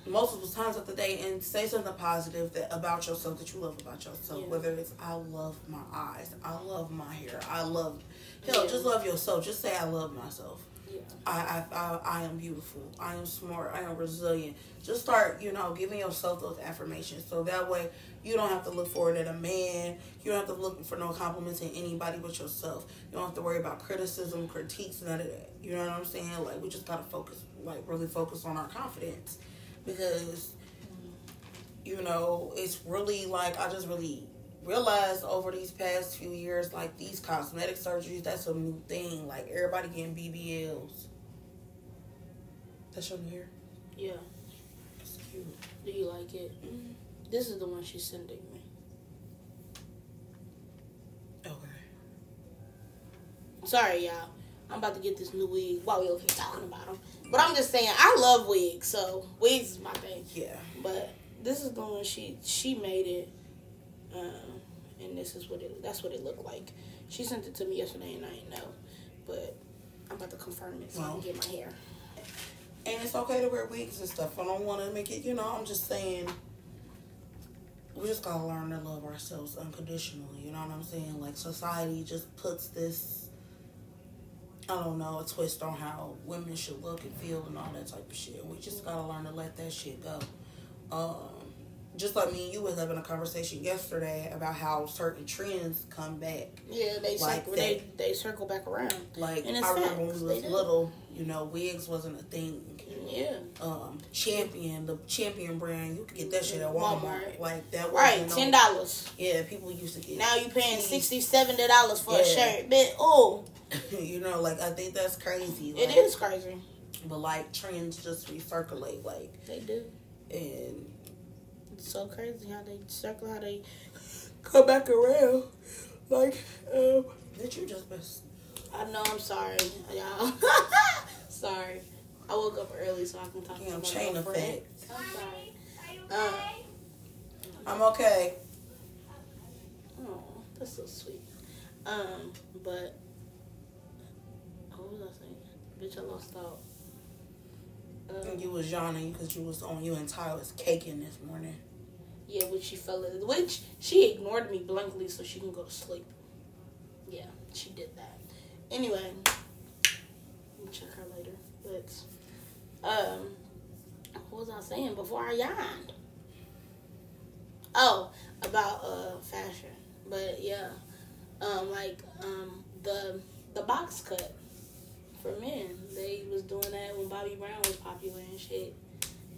Speaker 2: multiple times of the day and say something positive that about yourself that you love about yourself.
Speaker 1: Yeah.
Speaker 2: Whether it's I love my eyes, I love my hair, I love hell,
Speaker 1: Yeah.
Speaker 2: just love yourself. Just say I love myself.
Speaker 1: Yeah.
Speaker 2: I, I, I, I am beautiful. I am smart. I am resilient. Just start, you know, giving yourself those affirmations. So that way you don't have to look for it at a man. You don't have to look for no compliments in anybody but yourself. You don't have to worry about criticism, critiques, none of that. You know what I'm saying? Like, we just got to focus, like, really focus on our confidence. Because, you know, it's really like, I just really realized over these past few years, like, these cosmetic surgeries, that's a new thing. Like, everybody getting BBLs. That's your new hair?
Speaker 1: Yeah.
Speaker 2: It's cute.
Speaker 1: Do you like it? Mm-hmm. This is the one she's sending me.
Speaker 2: Okay.
Speaker 1: Sorry, y'all. I'm about to get this new wig while we over here talking about them. But I'm just saying, I love wigs, so wigs is my thing.
Speaker 2: Yeah.
Speaker 1: But this is the one she she made it, um, and this is what it that's what it looked like. She sent it to me yesterday, and I didn't know, but I'm about to confirm it so I can get my hair.
Speaker 2: And it's okay to wear wigs and stuff. I don't want to make it, you know, I'm just saying. We just gotta learn to love ourselves unconditionally. You know what I'm saying? Like, society just puts this, I don't know, a twist on how women should look and feel and all that type of shit. We just gotta learn to let that shit go. Um, just like me and you was having a conversation yesterday about how certain trends come back.
Speaker 1: Yeah, they
Speaker 2: Like
Speaker 1: circle, they they circle back around.
Speaker 2: Like, I remember when we was little, you know, wigs wasn't a thing.
Speaker 1: Yeah,
Speaker 2: um champion the champion brand you could get that shit at walmart,
Speaker 1: Walmart.
Speaker 2: like that
Speaker 1: right. Ten dollars.
Speaker 2: yeah people used to get
Speaker 1: Now you paying
Speaker 2: tees.
Speaker 1: sixty, seventy dollars for a
Speaker 2: Yeah.
Speaker 1: shirt. But oh,
Speaker 2: you know like i think that's crazy
Speaker 1: it
Speaker 2: like,
Speaker 1: is crazy.
Speaker 2: but like trends just recirculate like
Speaker 1: They do.
Speaker 2: and
Speaker 1: It's so crazy how they circle, how they come back around. Like, um,
Speaker 2: did you just miss
Speaker 1: I know. I'm sorry, y'all. sorry. I woke up early so I can talk
Speaker 2: Damn,
Speaker 1: to my
Speaker 2: chain effect.
Speaker 1: I'm sorry. Um,
Speaker 2: i'm okay
Speaker 1: Oh, that's so sweet. Um, but what was I saying? Bitch, I lost out. Um,
Speaker 2: you was yawning because you was on you and Tyler's caking this morning
Speaker 1: yeah, which she fell in, which she ignored me blankly so she can go to sleep. Yeah, she did that. Anyway, we'll check her later. But um, what was I saying before I yawned? Oh, about uh fashion. But yeah, um, like um the the box cut for men. They was doing that when Bobby Brown was popular and shit.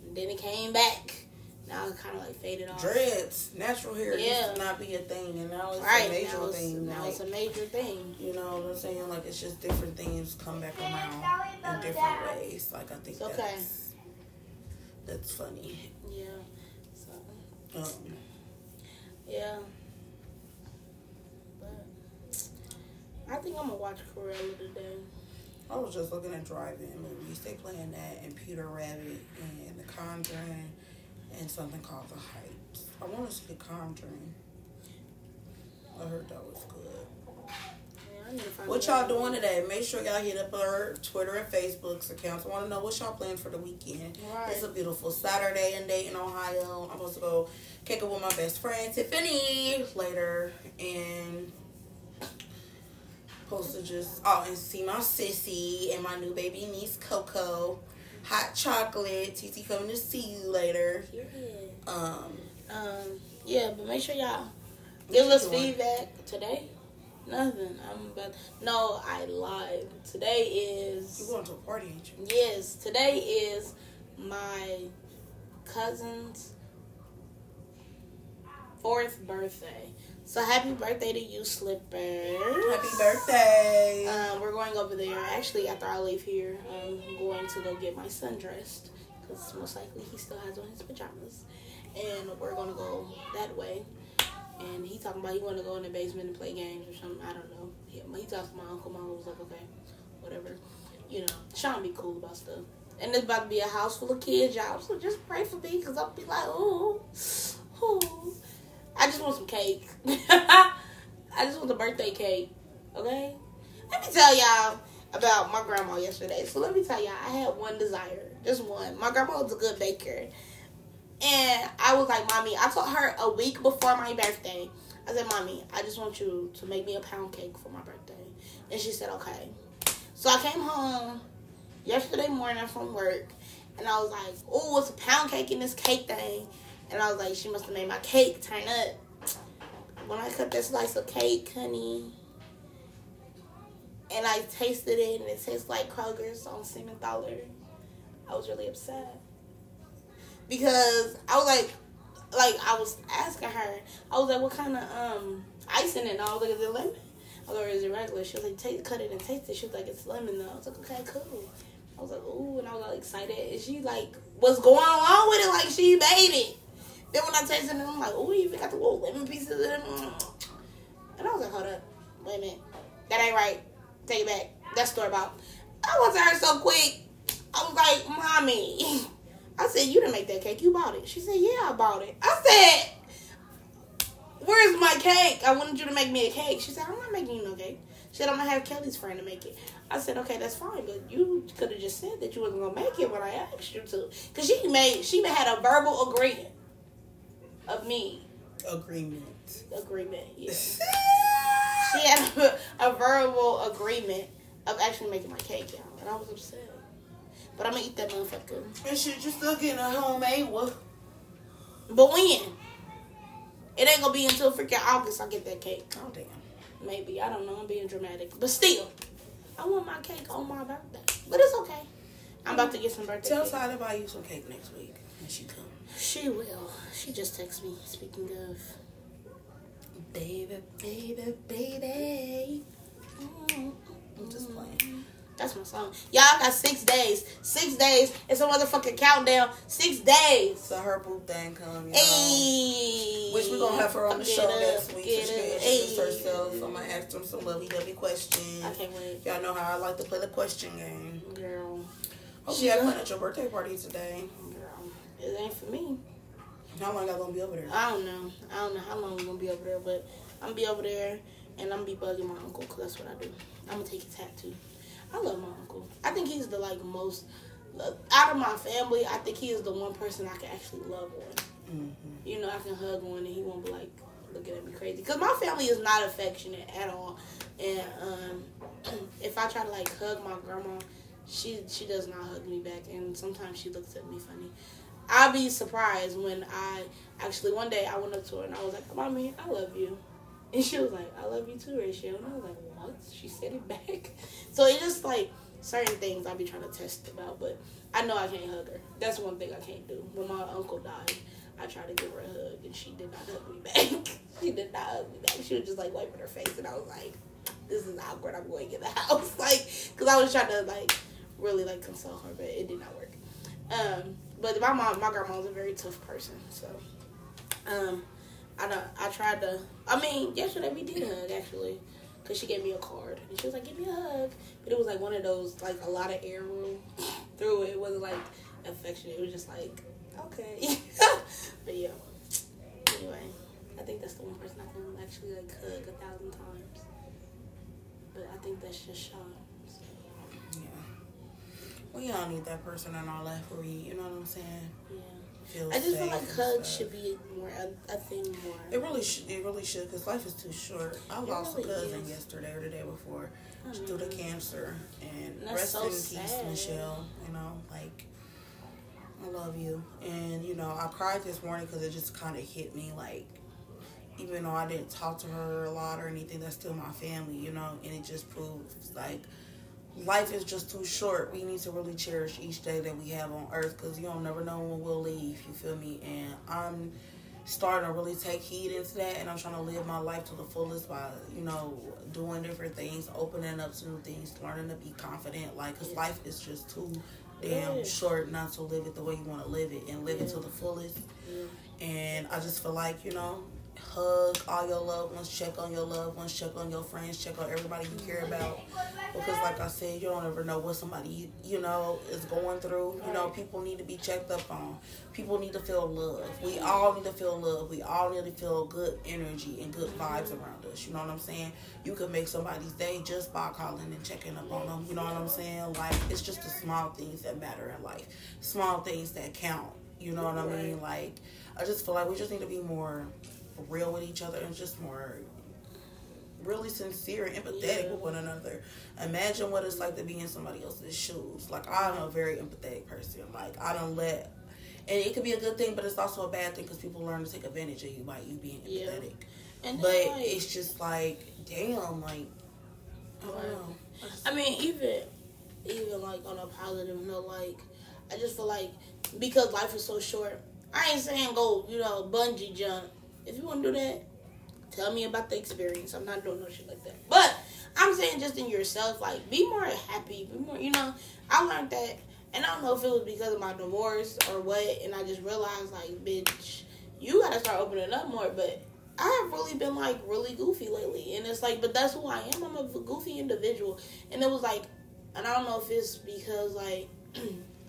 Speaker 1: And then it came back. Now it kind of like faded off.
Speaker 2: dreads natural hair
Speaker 1: Yeah.
Speaker 2: used to not be a thing and now it's
Speaker 1: Right
Speaker 2: a major
Speaker 1: now, it's,
Speaker 2: thing
Speaker 1: now
Speaker 2: like,
Speaker 1: it's a major thing.
Speaker 2: You know what I'm saying? Like it's just different things come back around in different ways. Like I think
Speaker 1: It's okay.
Speaker 2: that's that's funny.
Speaker 1: Yeah. So
Speaker 2: Um,
Speaker 1: yeah. But I think I'm gonna watch Cruella today.
Speaker 2: I was just looking at drive-in movies. They playing that and Peter Rabbit and The Conjuring and something called The Heights. I want to see The Conjuring. I heard that was good.
Speaker 1: Yeah, I need to find
Speaker 2: What y'all doing today? Make sure y'all hit up our Twitter and Facebook's accounts. I want to know what y'all planning for the weekend.
Speaker 1: Right.
Speaker 2: It's a beautiful Saturday in Dayton, Ohio. I'm supposed to go kick it with my best friend Tiffany later, and supposed to just oh and see my sissy and my new baby niece Coco. Hot chocolate. TT coming to see you later.
Speaker 1: Period.
Speaker 2: Um,
Speaker 1: Um. Yeah, but make sure y'all give us
Speaker 2: doing?
Speaker 1: feedback today. Nothing. I'm about. No, I lied. Today is.
Speaker 2: you going to a party, ain't you?
Speaker 1: yes. Today is my cousin's fourth birthday. So happy birthday to you, Slippers.
Speaker 2: Happy birthday.
Speaker 1: Um, we're going over there. Actually, after I leave here, I'm going to go get my son dressed because most likely he still has on his pajamas, and we're gonna go that way. And he talking about he want to go in the basement and play games or something. I don't know. He, he talked to my uncle. My uncle was like, okay, whatever. You know, Sean be cool about stuff. And it's about to be a house full of kids, y'all. So just pray for me because I'll be like, ooh, ooh. I just want some cake. I just want the birthday cake. Okay? Let me tell y'all about my grandma yesterday. So let me tell y'all, I had one desire. Just one. My grandma was a good baker. And I was like, Mommy, I told her a week before my birthday. I said, Mommy, I just want you to make me a pound cake for my birthday. And she said, Okay. So I came home yesterday morning from work and I was like, Oh, it's a pound cake in this cake thing. And I was like, She must have made my cake turn up. When I cut that slice of cake, honey, and I tasted it and it tastes like Kroger's on Siementhaler, I was really upset. Because I was like, like I was asking her, I was like, what kind of um icing? And I was like, is it lemon? I was like, is it regular? She was like, take, cut it and taste it. She was like, it's lemon though. I was like, okay, cool. I was like, ooh, and I was all excited. And she like was going along with it like she made it. Then when I tasted it, I'm like, ooh, you even got the little lemon pieces in it. And I was like, hold up, wait a minute, that ain't right. Take it back. That's store about. I went to her so quick. I was like, mommy. I said, you didn't make that cake. You bought it. She said, yeah, I bought it. I said, Where's my cake? I wanted you to make me a cake. She said, I'm not making you no cake. She said, I'm gonna have Kelly's friend to make it. I said, okay, that's fine, but you could have just said that you wasn't gonna make it when I asked you to, because she made she had a verbal agreement of me
Speaker 2: Agreement.
Speaker 1: agreement. Yeah. she had a, a verbal agreement of actually making my cake, y'all, and I was upset. But I'm gonna eat that motherfucker.
Speaker 2: And shit, you still getting a homemade one.
Speaker 1: But when? It ain't gonna be until freaking August I get that cake.
Speaker 2: Oh damn.
Speaker 1: Maybe I don't know. I'm being dramatic, but still, I want my cake on my birthday. But it's okay. I'm about to get some birthday.
Speaker 2: Tell. Ty to buy you some cake next week when she comes.
Speaker 1: She will. She just texted me. Speaking of,
Speaker 2: Baby, baby, baby. I'm just playing.
Speaker 1: that's my song. Y'all got six days. Six days. It's a motherfucking countdown. Six days.
Speaker 2: So her boo thing come, y'all. Which we're gonna have her on the show
Speaker 1: up,
Speaker 2: next week. So she can introduce herself. So I'm gonna ask them some lovely dovey questions.
Speaker 1: I can't wait,
Speaker 2: Y'all know how I like to play the question game.
Speaker 1: girl.
Speaker 2: Hope you had fun at your birthday party today.
Speaker 1: Girl, it ain't for me.
Speaker 2: How long y'all gonna be over there?
Speaker 1: I don't know. I don't know how long we're gonna be over there, but I'm gonna be over there and I'm gonna be bugging my uncle because that's what I do. I'm gonna take his tattoo. I love my uncle. I think he's the like most out of my family. I think he is the one person I can actually love on.
Speaker 2: Mm-hmm.
Speaker 1: You know, I can hug on and he won't be like looking at me crazy. Cause my family is not affectionate at all. And um, if I try to like hug my grandma, she she does not hug me back, and sometimes she looks at me funny. I'll be surprised when I actually one day I went up to her and I was like, "Mommy, I love you," and she was like, "I love you too, Rachel." And I was like, "What?" She said it back. So it's just like certain things I'll be trying to test about, but I know I can't hug her. That's one thing I can't do. When my uncle died, I tried to give her a hug and she did not hug me back. she did not hug me back. She was just like wiping her face, and I was like, "This is awkward. I'm going in the house." Like, cause I was trying to like really like console her, but it did not work. Um, but my mom, my grandma was a very tough person, so um, I don't, I tried to. I mean, yesterday we did hug actually, cause she gave me a card and she was like, "Give me a hug," but it was like one of those like a lot of air room through it. It wasn't like affectionate. It was just like okay, but yeah. Anyway, I think that's the one person I can actually like hug a thousand times. But I think that's just Sean. So.
Speaker 2: Yeah. We all need that person in our life where we, you know what I'm saying?
Speaker 1: Yeah.
Speaker 2: Feel
Speaker 1: I just feel like hugs
Speaker 2: stuff.
Speaker 1: should be more a, a thing more.
Speaker 2: It really should. It really should, cause life is too short. I lost
Speaker 1: really
Speaker 2: a cousin
Speaker 1: is.
Speaker 2: yesterday or the day before
Speaker 1: I
Speaker 2: due to cancer, and rest
Speaker 1: so
Speaker 2: in peace. Michelle. You know, like I love you, and you know, I cried this morning because it just kind of hit me. Like, even though I didn't talk to her a lot or anything, that's still my family. You know, and it just proves like life is just too short. We need to really cherish each day that we have on earth because you don't never know when we'll leave. You feel me? And I'm starting to really take heed into that, and I'm trying to live my life to the fullest by you know doing different things, opening up to new things, learning to be confident. Like, cause life is just too damn
Speaker 1: Yeah.
Speaker 2: short not to live it the way you want to live it and live it to the fullest.
Speaker 1: Yeah.
Speaker 2: And I just feel like, you know, hug all your loved ones, check on your loved ones, check on your friends, check on everybody you care about. Because, like I said, you don't ever know what somebody, you know, is going through. You know, people need to be checked up on. People need to feel love. We all need to feel love. We all need to feel good energy and good vibes around us. You know what I'm saying? You can make somebody's day just by calling and checking up on them. You know what I'm saying? Like, it's just the small things that matter in life, small things that count. You know what I mean? Like, I just feel like we just need to be more real with each other and just more really sincere and empathetic
Speaker 1: Yeah.
Speaker 2: with one another. Imagine what it's like to be in somebody else's shoes. Like I'm a very empathetic person. Like I don't let, and it could be a good thing, but it's also a bad thing because people learn to take advantage of you by you being
Speaker 1: Yeah.
Speaker 2: empathetic.
Speaker 1: And
Speaker 2: But
Speaker 1: like,
Speaker 2: it's just like, damn, like I don't know. I just-
Speaker 1: I mean, even even like on a positive note, like I just feel like because life is so short, I ain't saying go, you know, bungee jump. If you want to do that, tell me about the experience. I'm not doing no shit like that. But I'm saying just in yourself, like be more happy, be more. You know, I learned that, and I don't know if it was because of my divorce or what, and I just realized like, bitch, you gotta start opening up more. But I have really been like really goofy lately, and it's like, but that's who I am. I'm a goofy individual, and it was like, and I don't know if it's because like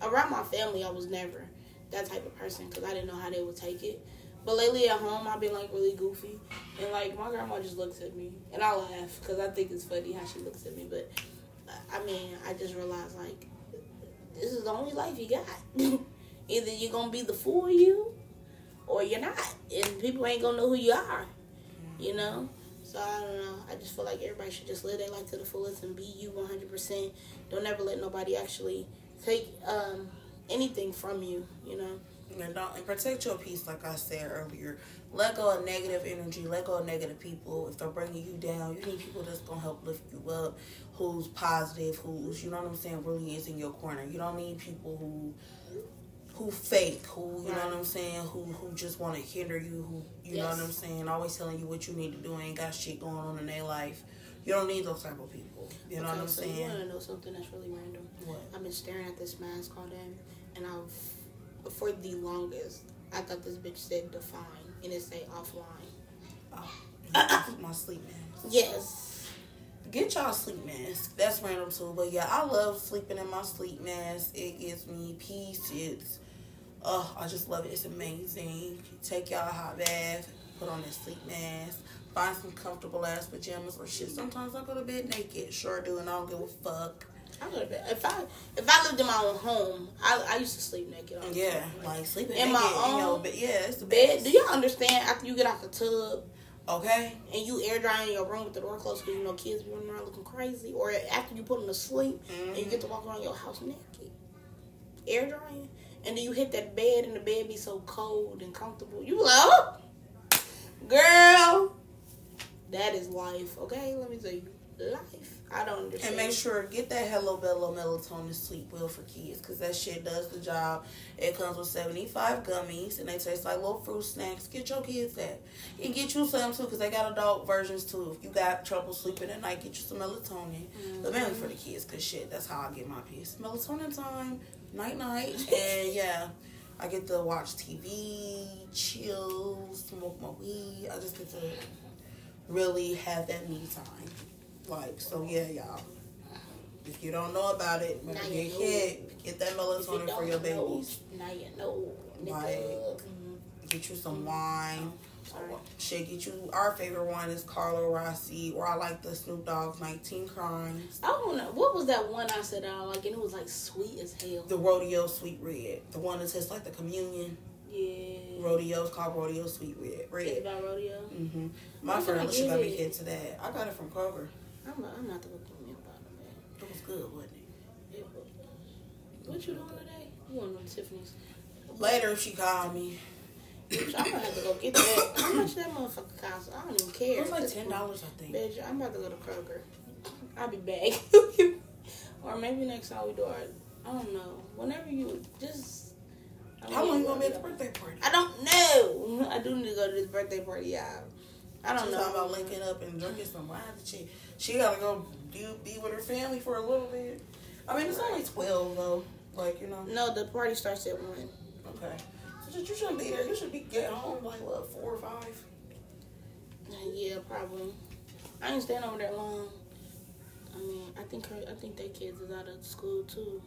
Speaker 1: around my family, I was never that type of person because I didn't know how they would take it. But lately at home, I've been like really goofy, and like my grandma just looks at me, and I laugh because I think it's funny how she looks at me. But I mean, I just realized like this is the only life you got. Either you're gonna be the fool you, or you're not, and people ain't gonna know who you are. You know. So I don't know. I just feel like everybody should just live their life to the fullest and be you 100%. Don't ever let nobody actually take um, anything from you. You know.
Speaker 2: And don't and protect your peace, like I said earlier. Let go of negative energy. Let go of negative people. If they're bringing you down, you need people that's gonna help lift you up. Who's positive? Who's you know what I'm saying? Really is in your corner. You don't need people who who fake, who you right. know what I'm saying, who who just want to hinder you, who you yes. know what I'm saying, always telling you what you need to do, ain't got shit going on in their life. You don't need those type of people. You know okay, what I'm
Speaker 1: so
Speaker 2: saying?
Speaker 1: You want to know something that's really random?
Speaker 2: What?
Speaker 1: I've been staring at this mask all day, and I've for the longest I thought this bitch said define, and it say offline.
Speaker 2: Oh, my sleep mask.
Speaker 1: Yes
Speaker 2: get y'all sleep mask. That's random too. But yeah, I love sleeping in my sleep mask. It gives me peace. It's Oh, I just love it. It's amazing. Take y'all a hot bath, put on this sleep mask, find some comfortable ass pajamas or shit. Sometimes I go to bed naked. Sure do, and I don't give a fuck.
Speaker 1: I go to bed. If I if I lived in my own home, I, I used to sleep naked.
Speaker 2: yeah, like, like sleeping in my own you know, bed. Yeah, it's the
Speaker 1: bed. Do y'all understand? After you get out the tub,
Speaker 2: okay,
Speaker 1: and you air dry in your room with the door closed because you know kids be running around looking crazy, or after you put them to sleep mm-hmm. and you get to walk around your house naked, air drying and then you hit that bed and the bed be so cold and comfortable. You like, oh, girl, that is life. Okay, let me tell you, life. I don't understand.
Speaker 2: And make sure get that Hello Bello melatonin sleep well for kids because that shit does the job. It comes with seventy five gummies and they taste like little fruit snacks. Get your kids that. And get you some too because they got adult versions too. If you got trouble sleeping at night, get you some melatonin. Mm-hmm. But mainly for the kids because shit, that's how I get my peace. Melatonin time night night. and yeah, I get to watch TV, chill, smoke my weed. I just get to really have that me time. Like, so yeah, y'all. If you don't know about it, when you get hit, get that melatonin you for your babies.
Speaker 1: Now you know.
Speaker 2: Like, get you some wine Shit, get you. Our favorite one is Carlo Rossi, or I like the Snoop Dogg's 19 Crimes.
Speaker 1: I don't know. What was that one I said I like, and it was like sweet as hell.
Speaker 2: The Rodeo Sweet Red. The one that tastes like the communion.
Speaker 1: Yeah.
Speaker 2: Rodeo's called Rodeo Sweet Red.
Speaker 1: Red. It's about rodeo?
Speaker 2: Mm-hmm. My friend Alicia got me hit to that. I got it from Kroger.
Speaker 1: I'm not, I'm not the look me about it, man.
Speaker 2: It was good, wasn't it?
Speaker 1: it was. What you doing today? You want to Tiffany's?
Speaker 2: Later, she called
Speaker 1: me. I'm gonna have to go get that. How much that motherfucker cost? I don't even care.
Speaker 2: It's like ten dollars, I think.
Speaker 1: Bitch, I'm about to go to Kroger. I'll be back. or maybe next time we do our, I don't know. Whenever you just.
Speaker 2: How long you gonna be at the birthday party?
Speaker 1: I don't know. I do need to go to this birthday party, y'all. I don't
Speaker 2: She's
Speaker 1: know.
Speaker 2: Talking about linking up and drinking some wine. She she gotta go do be with her family for a little bit. I mean, it's only twelve though. Like you know.
Speaker 1: No, the party starts at one.
Speaker 2: Okay you shouldn't be there. You should be getting home like what four or five.
Speaker 1: Uh, yeah, probably. I ain't staying over that long. I mean, I think her, I think their kids is out of school too.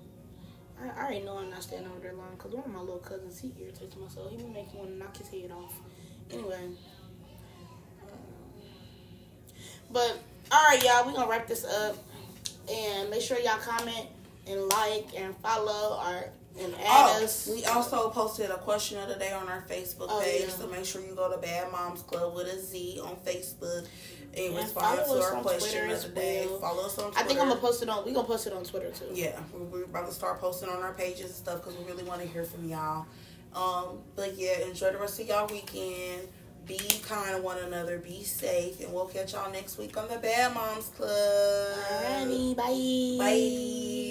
Speaker 1: I, I already know I'm not staying over there long because one of my little cousins he irritates me so he be making want to knock his head off. Anyway. But all right, y'all, we're gonna wrap this up and make sure y'all comment and like and follow our and add oh, us.
Speaker 2: We also posted a question of the day on our Facebook oh, page, yeah. so make sure you go to Bad Momz Club with a Z on Facebook and, and respond to our question of the day. Well. Follow us on Twitter.
Speaker 1: I think I'm gonna post it on. We gonna post it on Twitter too.
Speaker 2: Yeah, we're about to start posting on our pages and stuff because we really want to hear from y'all. Um, but yeah, enjoy the rest of y'all weekend. Be kind to one another. Be safe, and we'll catch y'all next week on the Bad Momz Club.
Speaker 1: Alrighty, bye.
Speaker 2: Bye.